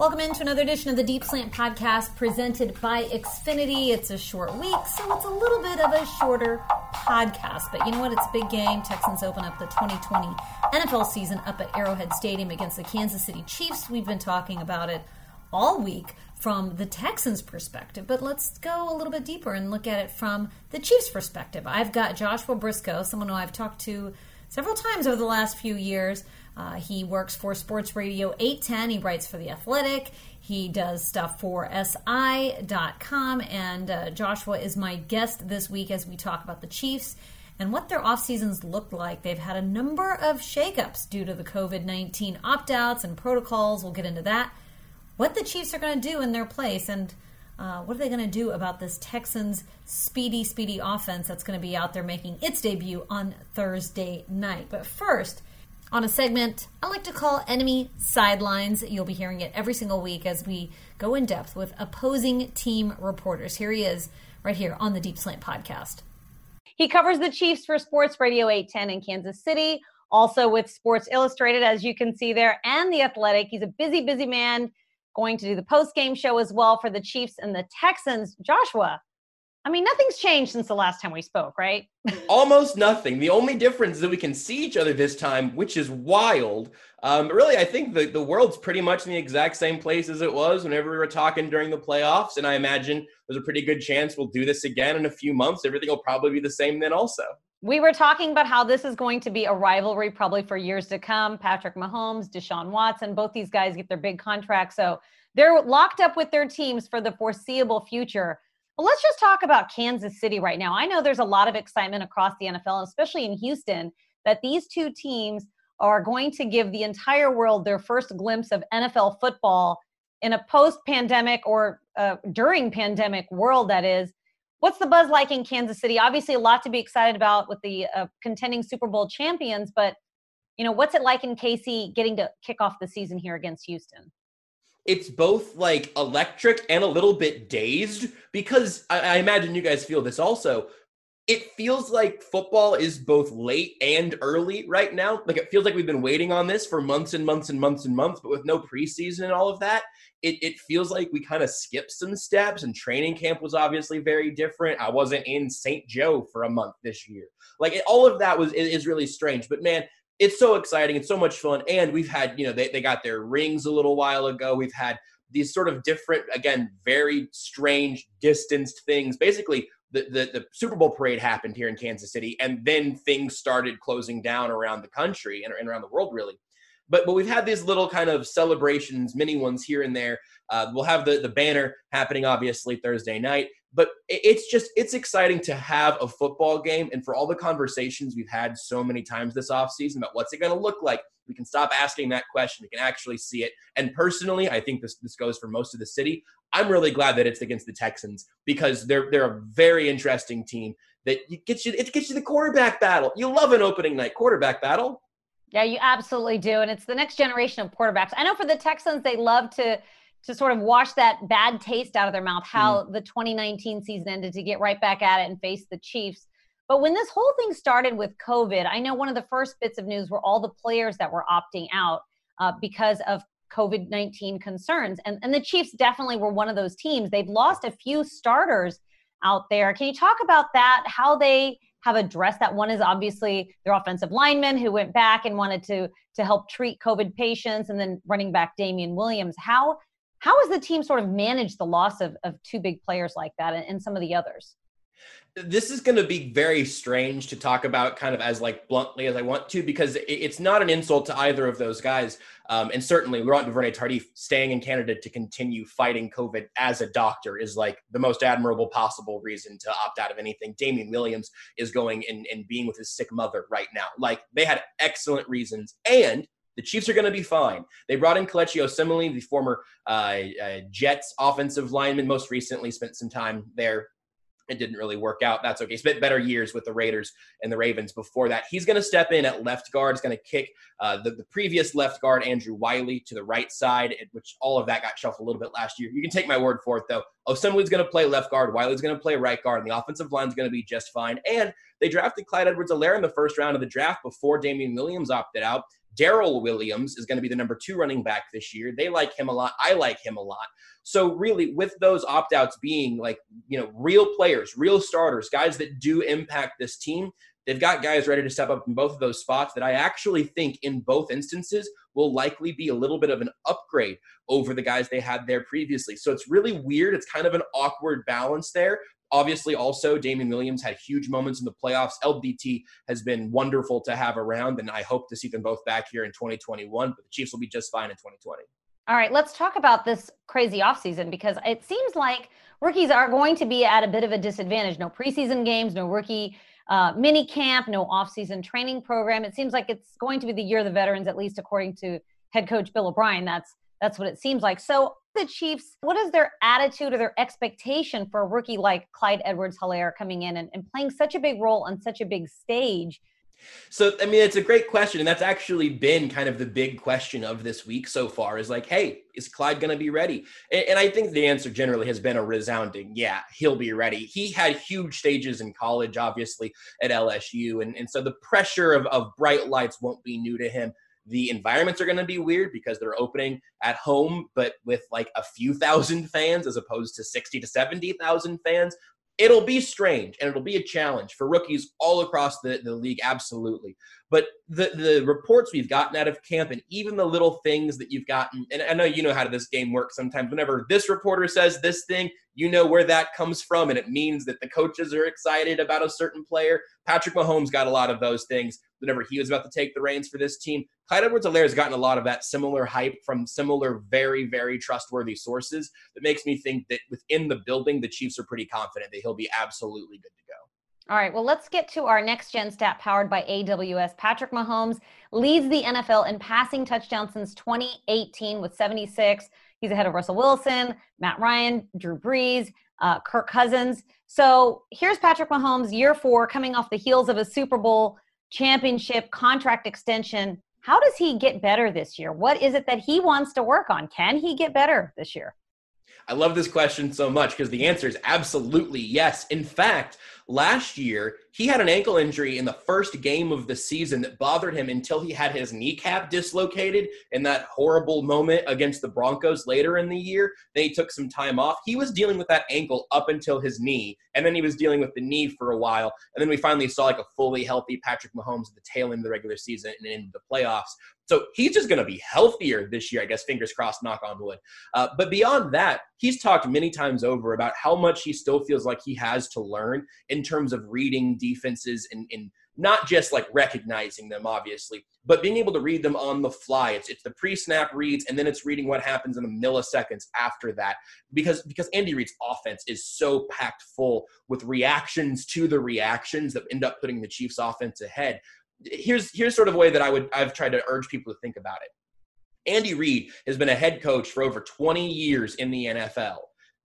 Welcome into another edition of the Deep Slant Podcast presented by Xfinity. It's a short week, so it's a little bit of a shorter podcast. But you know what? It's a big game. Texans open up the 2020 NFL season up at Arrowhead Stadium against the Kansas City Chiefs. We've been talking about it all week from the Texans' perspective, but let's go a little bit deeper and look at it from the Chiefs' perspective. I've got Joshua Briscoe, someone who I've talked to several times over the last few years. Uh, he works for Sports Radio 810. He writes for The Athletic. He does stuff for SI.com. And uh, Joshua is my guest this week as we talk about the Chiefs and what their off seasons looked like. They've had a number of shakeups due to the COVID 19 opt outs and protocols. We'll get into that. What the Chiefs are going to do in their place and uh, what are they going to do about this Texans speedy, speedy offense that's going to be out there making its debut on Thursday night? But first, on a segment I like to call Enemy Sidelines. You'll be hearing it every single week as we go in depth with opposing team reporters. Here he is, right here on the Deep Slant podcast. He covers the Chiefs for Sports Radio 810 in Kansas City, also with Sports Illustrated, as you can see there, and The Athletic. He's a busy, busy man going to do the post game show as well for the Chiefs and the Texans. Joshua, I mean, nothing's changed since the last time we spoke, right? Almost nothing. The only difference is that we can see each other this time, which is wild. Um, really, I think the, the world's pretty much in the exact same place as it was whenever we were talking during the playoffs. And I imagine there's a pretty good chance we'll do this again in a few months. Everything will probably be the same then, also. We were talking about how this is going to be a rivalry probably for years to come. Patrick Mahomes, Deshaun Watson, both these guys get their big contracts. So they're locked up with their teams for the foreseeable future. Well, let's just talk about Kansas City right now. I know there's a lot of excitement across the NFL, especially in Houston, that these two teams are going to give the entire world their first glimpse of NFL football in a post pandemic or uh, during pandemic world, that is. What's the buzz like in Kansas City? Obviously, a lot to be excited about with the uh, contending Super Bowl champions, but you know, what's it like in KC getting to kick off the season here against Houston? It's both like electric and a little bit dazed because I, I, imagine you guys feel this also. It feels like football is both late and early right now. Like it feels like we've been waiting on this for months and months and months and months, but with no preseason and all of that, it, it feels like we kind of skipped some steps. And training camp was obviously very different. I wasn't in St. Joe for a month this year. Like it, all of that was is really strange. But man, it's so exciting. It's so much fun. And we've had, you know, they, they got their rings a little while ago. We've had these sort of different, again, very strange, distanced things. Basically, the, the, the, Super Bowl parade happened here in Kansas City, and then things started closing down around the country and, and around the world, really. But but we've had these little kind of celebrations, mini ones here and there. Uh, we'll have the the banner happening obviously Thursday night but it's just it's exciting to have a football game and for all the conversations we've had so many times this offseason about what's it going to look like we can stop asking that question we can actually see it. And personally i think this this goes for most of the city. I'm really glad that it's against the texans because they're they're a very interesting team that gets you it gets you the quarterback battle. You love an opening night quarterback battle. Yeah you absolutely do. And it's the next generation of quarterbacks. I know for the texans they love to to sort of wash that bad taste out of their mouth how mm. the 2019 season ended to get right back at it and face the Chiefs. But when this whole thing started with COVID, I know one of the first bits of news were all the players that were opting out uh, because of COVID 19 concerns. And, and the Chiefs definitely were one of those teams. They've lost a few starters out there. Can you talk about that? How they have addressed that? One is obviously their offensive linemen who went back and wanted to to help treat COVID patients, and then running back Damien Williams. How how has the team sort of managed the loss of, of two big players like that and, and some of the others? this is going to be very strange to talk about kind of as like bluntly as I want to because it's not an insult to either of those guys. Um, and certainly Laurent Duvernay Tardif staying in Canada to continue fighting COVID as a doctor is like the most admirable possible reason to opt out of anything. Damien Williams is going and, and being with his sick mother right now. Like they had excellent reasons. And the Chiefs are going to be fine. They brought in Kelechi Osemele, the former uh, uh, Jets offensive lineman, most recently spent some time there. It didn't really work out. That's okay. Spent better years with the Raiders and the Ravens before that. He's going to step in at left guard. He's going to kick uh, the, the previous left guard, Andrew Wylie, to the right side, which all of that got shuffled a little bit last year. You can take my word for it, though. Osemele's going to play left guard. Wylie's going to play right guard, and the offensive line is going to be just fine. And they drafted Clyde Edwards-Helaire in the first round of the draft before Damien Williams opted out. Darrel Williams is going to be the number two running back this year. They like him a lot. I like him a lot. So really, with those opt outs being like you know real players, real starters, guys that do impact this team, they've got guys ready to step up in both of those spots that I actually think in both instances will likely be a little bit of an upgrade over the guys they had there previously. So it's really weird. It's kind of an awkward balance there. Obviously, also, Damien Williams had huge moments in the playoffs. LDT has been wonderful to have around, and I hope to see them both back here in 2021, but the Chiefs will be just fine in 2020. All right, let's talk about this crazy offseason because it seems like rookies are going to be at a bit of a disadvantage. No preseason games, no rookie uh, mini camp, no offseason training program. It seems like it's going to be the year of the veterans, at least according to head coach Bill O'Brien. That's that's what it seems like. So the Chiefs, what is their attitude or their expectation for a rookie like Clyde Edwards Helaire coming in and, and playing such a big role on such a big stage? So, I mean, it's a great question. And that's actually been kind of the big question of this week so far is like, hey, is Clyde going to be ready? And, and, I think the answer generally has been a resounding, yeah, he'll be ready. He had huge stages in college, obviously, at LSU. And, and so the pressure of, of bright lights won't be new to him. The environments are going to be weird because they're opening at home, but with like a few thousand fans as opposed to 60 to 70,000 fans. It'll be strange and it'll be a challenge for rookies all across the, the league, absolutely. But the, the reports we've gotten out of camp and even the little things that you've gotten, and I know you know how this game works sometimes. Whenever this reporter says this thing, you know where that comes from, and it means that the coaches are excited about a certain player. Patrick Mahomes got a lot of those things whenever he was about to take the reins for this team. Clyde Edwards Helaire has gotten a lot of that similar hype from similar, very, very trustworthy sources that makes me think that within the building, the Chiefs are pretty confident that he'll be absolutely good to go. All right, well, let's get to our next gen stat powered by AWS. Patrick Mahomes leads the NFL in passing touchdowns since 2018 with 76. He's ahead of Russell Wilson, Matt Ryan, Drew Brees, uh, Kirk Cousins. So here's Patrick Mahomes, year four, coming off the heels of a Super Bowl championship contract extension. How does he get better this year? What is it that he wants to work on? Can he get better this year? I love this question so much because the answer is absolutely yes. In fact, last year he had an ankle injury in the first game of the season that bothered him until he had his kneecap dislocated in that horrible moment against the Broncos later in the year. Then he took some time off. He was dealing with that ankle up until his knee, and then he was dealing with the knee for a while. And then we finally saw like a fully healthy Patrick Mahomes at the tail end of the regular season and into the playoffs. So he's just going to be healthier this year, I guess, fingers crossed, knock on wood. Uh, but beyond that, he's talked many times over about how much he still feels like he has to learn in terms of reading defenses and, and not just like recognizing them, obviously, but being able to read them on the fly. It's it's the pre-snap reads, and then it's reading what happens in the milliseconds after that. Because because Andy Reid's offense is so packed full with reactions to the reactions that end up putting the Chiefs' offense ahead. Here's here's sort of a way that I would I've tried to urge people to think about it. Andy Reid has been a head coach for over 20 years in the NFL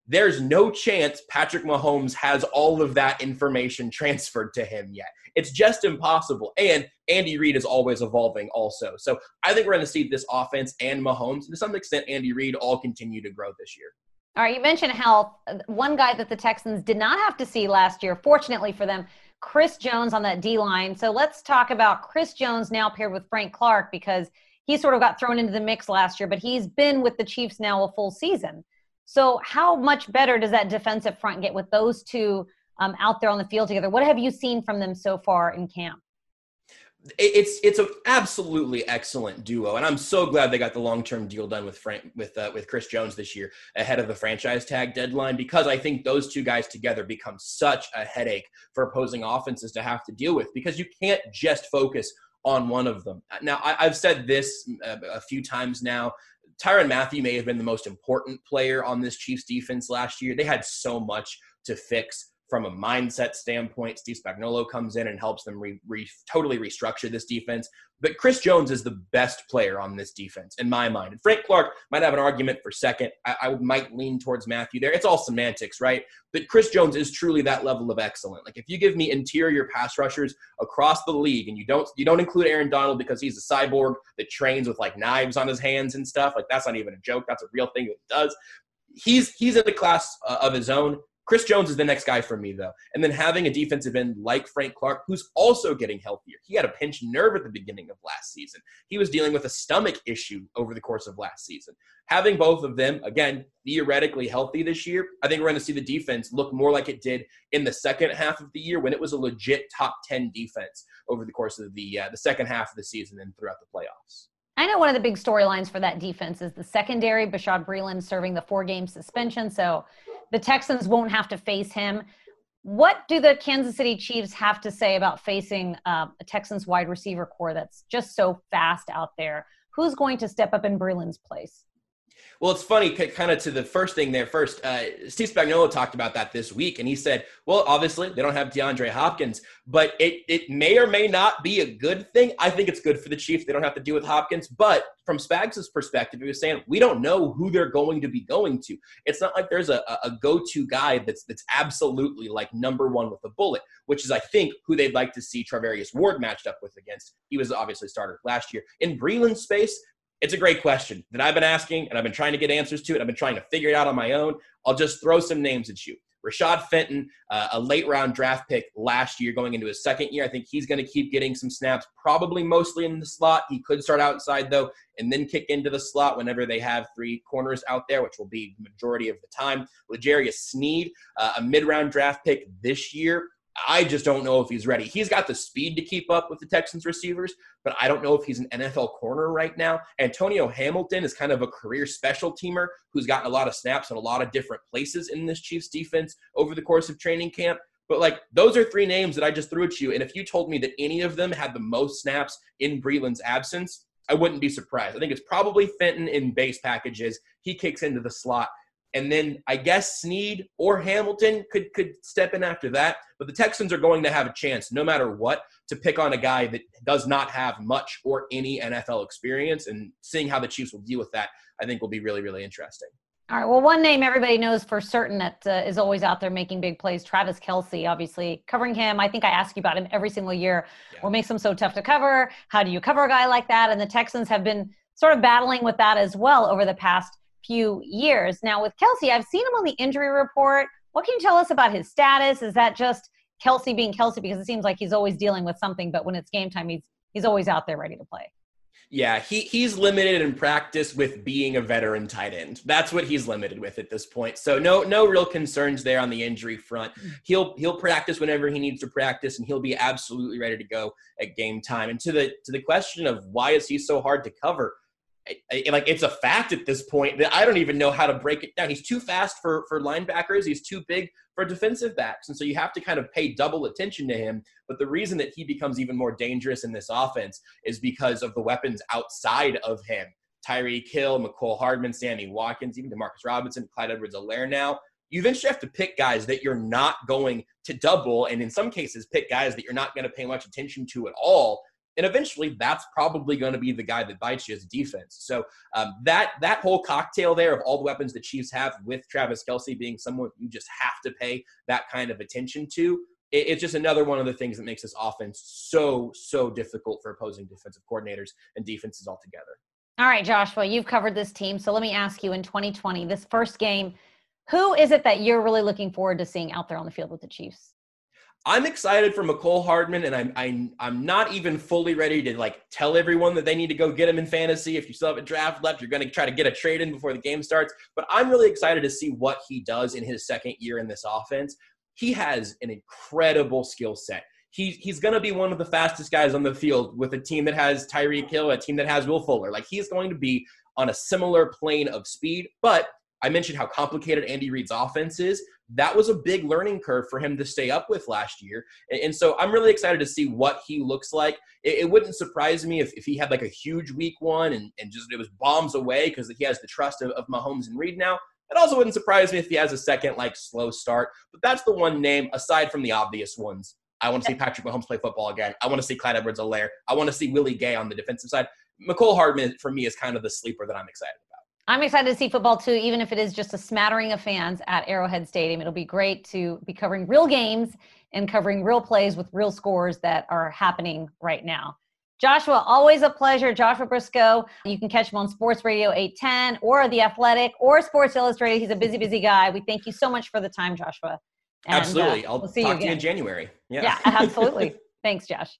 there's no chance Patrick Mahomes has all of that information transferred to him yet. It's just impossible. And Andy Reid is always evolving also. So I think we're going to see this offense and Mahomes, to some extent, Andy Reid, all continue to grow this year. All right, you mentioned health. One guy that the Texans did not have to see last year, fortunately for them, Chris Jones on that D line. So let's talk about Chris Jones now paired with Frank Clark because he sort of got thrown into the mix last year, but he's been with the Chiefs now a full season. So, how much better does that defensive front get with those two um, out there on the field together? What have you seen from them so far in camp? It's it's an absolutely excellent duo, and I'm so glad they got the long term deal done with Frank with uh, with Chris Jones this year ahead of the franchise tag deadline because I think those two guys together become such a headache for opposing offenses to have to deal with because you can't just focus on one of them. Now, I, have said this uh, a few times now. Tyrann Mathieu may have been the most important player on this Chiefs defense last year. They had so much to fix from a mindset standpoint. Steve Spagnuolo comes in and helps them re, re, totally restructure this defense. But Chris Jones is the best player on this defense in my mind. And Frank Clark might have an argument for second. I, I might lean towards Mathieu there. It's all semantics, right? But Chris Jones is truly that level of excellent. Like if you give me interior pass rushers across the league, and you don't you don't include Aaron Donald because he's a cyborg that trains with like knives on his hands and stuff. Like that's not even a joke. That's a real thing that does. He's he's in a class uh, of his own Chris Jones is the next guy for me, though. And then having a defensive end like Frank Clark, who's also getting healthier. He had a pinched nerve at the beginning of last season. He was dealing with a stomach issue over the course of last season. Having both of them, again, theoretically healthy this year, I think we're going to see the defense look more like it did in the second half of the year when it was a legit top 10 defense over the course of the, uh, the second half of the season and throughout the playoffs. I know one of the big storylines for that defense is the secondary, Bashaud Breeland serving the four game suspension. So the Texans won't have to face him. What do the Kansas City Chiefs have to say about facing uh, a Texans wide receiver corps that's just so fast out there? Who's going to step up in Breeland's place? Well, it's funny, kind of to the first thing there. First, uh, Steve Spagnuolo talked about that this week, and he said, "Well, obviously they don't have DeAndre Hopkins, but it it may or may not be a good thing. I think it's good for the Chiefs. They don't have to deal with Hopkins, but from Spags' perspective, he was saying we don't know who they're going to be going to. It's not like there's a, a go-to guy that's that's absolutely like number one with a bullet, which is I think who they'd like to see Charvarius Ward matched up with against. He was obviously starter last year in Breeland's space. It's a great question that I've been asking, and I've been trying to get answers to it. I've been trying to figure it out on my own. I'll just throw some names at you. Rashad Fenton, uh, a late round draft pick last year, going into his second year. I think he's going to keep getting some snaps, probably mostly in the slot. He could start outside, though, and then kick into the slot whenever they have three corners out there, which will be the majority of the time. L'Jarius Sneed, uh, a mid round draft pick this year. I just don't know if he's ready. He's got the speed to keep up with the Texans receivers, but I don't know if he's an NFL corner right now. Antonio Hamilton is kind of a career special teamer who's gotten a lot of snaps in a lot of different places in this Chiefs defense over the course of training camp. But like those are three names that I just threw at you. And if you told me that any of them had the most snaps in Breeland's absence, I wouldn't be surprised. I think it's probably Fenton in base packages. He kicks into the slot and then I guess Sneed or Hamilton could could step in after that. But the Texans are going to have a chance, no matter what, to pick on a guy that does not have much or any NFL experience. And seeing how the Chiefs will deal with that, I think will be really, really interesting. All right. Well, one name everybody knows for certain that uh, is always out there making big plays, Travis Kelce. obviously covering him. I think I ask you about him every single year. Yeah. What makes him so tough to cover? How do you cover a guy like that? And the Texans have been sort of battling with that as well over the past few years. Now, with Kelce, I've seen him on the injury report. What can you tell us about his status? Is that just Kelce being Kelce? Because it seems like he's always dealing with something, but when it's game time, he's he's always out there ready to play. Yeah, he he's limited in practice with being a veteran tight end. That's what he's limited with at this point. So no no real concerns there on the injury front. He'll he'll practice whenever he needs to practice and he'll be absolutely ready to go at game time. And to the to the question of why is he so hard to cover? Like it's a fact at this point that I don't even know how to break it down. He's too fast for for linebackers. He's too big for defensive backs, and so you have to kind of pay double attention to him. But the reason that he becomes even more dangerous in this offense is because of the weapons outside of him. Tyreek Hill, Mecole Hardman, Sammy Watkins, even Demarcus Robinson, Clyde Edwards-Helaire now. You eventually have to pick guys that you're not going to double, and in some cases, pick guys that you're not going to pay much attention to at all and eventually that's probably going to be the guy that bites you as a defense. So um, that that whole cocktail there of all the weapons the Chiefs have, with Travis Kelce being someone you just have to pay that kind of attention to, it, it's just another one of the things that makes this offense so so difficult for opposing defensive coordinators and defenses altogether. All right, Joshua, you've covered this team, so let me ask you: in 2020, this first game, who is it that you're really looking forward to seeing out there on the field with the Chiefs? I'm excited for Mecole Hardman, and I'm, I'm I'm not even fully ready to like tell everyone that they need to go get him in fantasy. If you still have a draft left, you're going to try to get a trade in before the game starts. But I'm really excited to see what he does in his second year in this offense. He has an incredible skill set. He, he's going to be one of the fastest guys on the field with a team that has Tyreek Hill, a team that has Will Fuller. Like he's going to be on a similar plane of speed, but I mentioned how complicated Andy Reid's offense is. That was a big learning curve for him to stay up with last year. And, so I'm really excited to see what he looks like. It, it wouldn't surprise me if, if he had like a huge week one and, and just it was bombs away because he has the trust of, of Mahomes and Reid now. It also wouldn't surprise me if he has a second like slow start. But that's the one name aside from the obvious ones. I want to see Patrick Mahomes play football again. I want to see Clyde Edwards-Helaire. I want to see Willie Gay on the defensive side. Mecole Hardman for me is kind of the sleeper that I'm excited about. I'm excited to see football too, even if it is just a smattering of fans at Arrowhead Stadium. It'll be great to be covering real games and covering real plays with real scores that are happening right now. Joshua, always a pleasure. Joshua Briscoe. You can catch him on Sports Radio 810 or The Athletic or Sports Illustrated. He's a busy, busy guy. We thank you so much for the time, Joshua. And, absolutely. Uh, I'll we'll see talk you to you in January. Yeah, yeah absolutely. Thanks, Josh.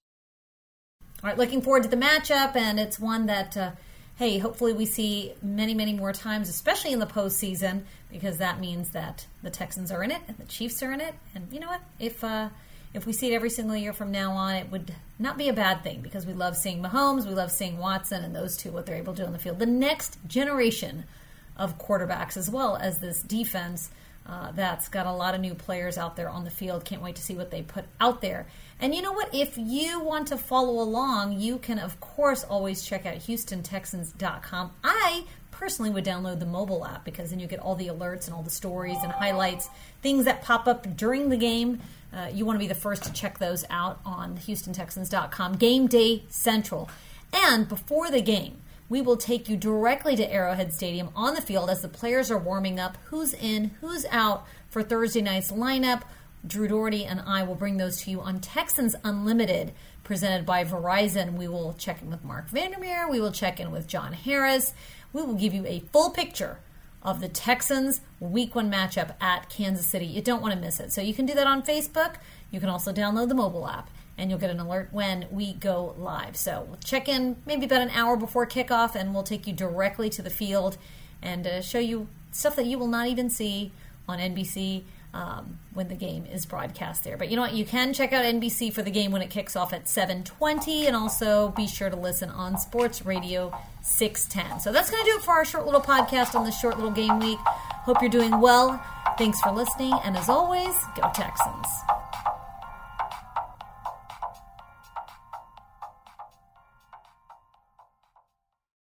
All right, looking forward to the matchup, and it's one that, uh, hey, hopefully we see many, many more times, especially in the postseason, because that means that the Texans are in it and the Chiefs are in it. And you know what? If uh, if we see it every single year from now on, it would not be a bad thing because we love seeing Mahomes, we love seeing Watson, and those two what they're able to do on the field. The next generation of quarterbacks, as well as this defense. Uh, that's got a lot of new players out there on the field. Can't wait to see what they put out there. And you know what? If you want to follow along, you can, of course, always check out HoustonTexans.com. I personally would download the mobile app because then you get all the alerts and all the stories and highlights, things that pop up during the game. Uh, you want to be the first to check those out on HoustonTexans.com. Game Day Central. And before the game, we will take you directly to Arrowhead Stadium on the field as the players are warming up. Who's in, who's out for Thursday night's lineup. Drew Dougherty and I will bring those to you on Texans Unlimited, presented by Verizon. We will check in with Mark Vandermeer. We will check in with John Harris. We will give you a full picture of the Texans week one matchup at Kansas City. You don't want to miss it. So you can do that on Facebook. You can also download the mobile app and you'll get an alert when we go live. So we'll check in maybe about an hour before kickoff and we'll take you directly to the field and uh, show you stuff that you will not even see on NBC um, when the game is broadcast there. But you know what? You can check out NBC for the game when it kicks off at 7:20, and also be sure to listen on Sports Radio 610. So that's going to do it for our short little podcast on this short little game week. Hope you're doing well. Thanks for listening, and as always, go Texans.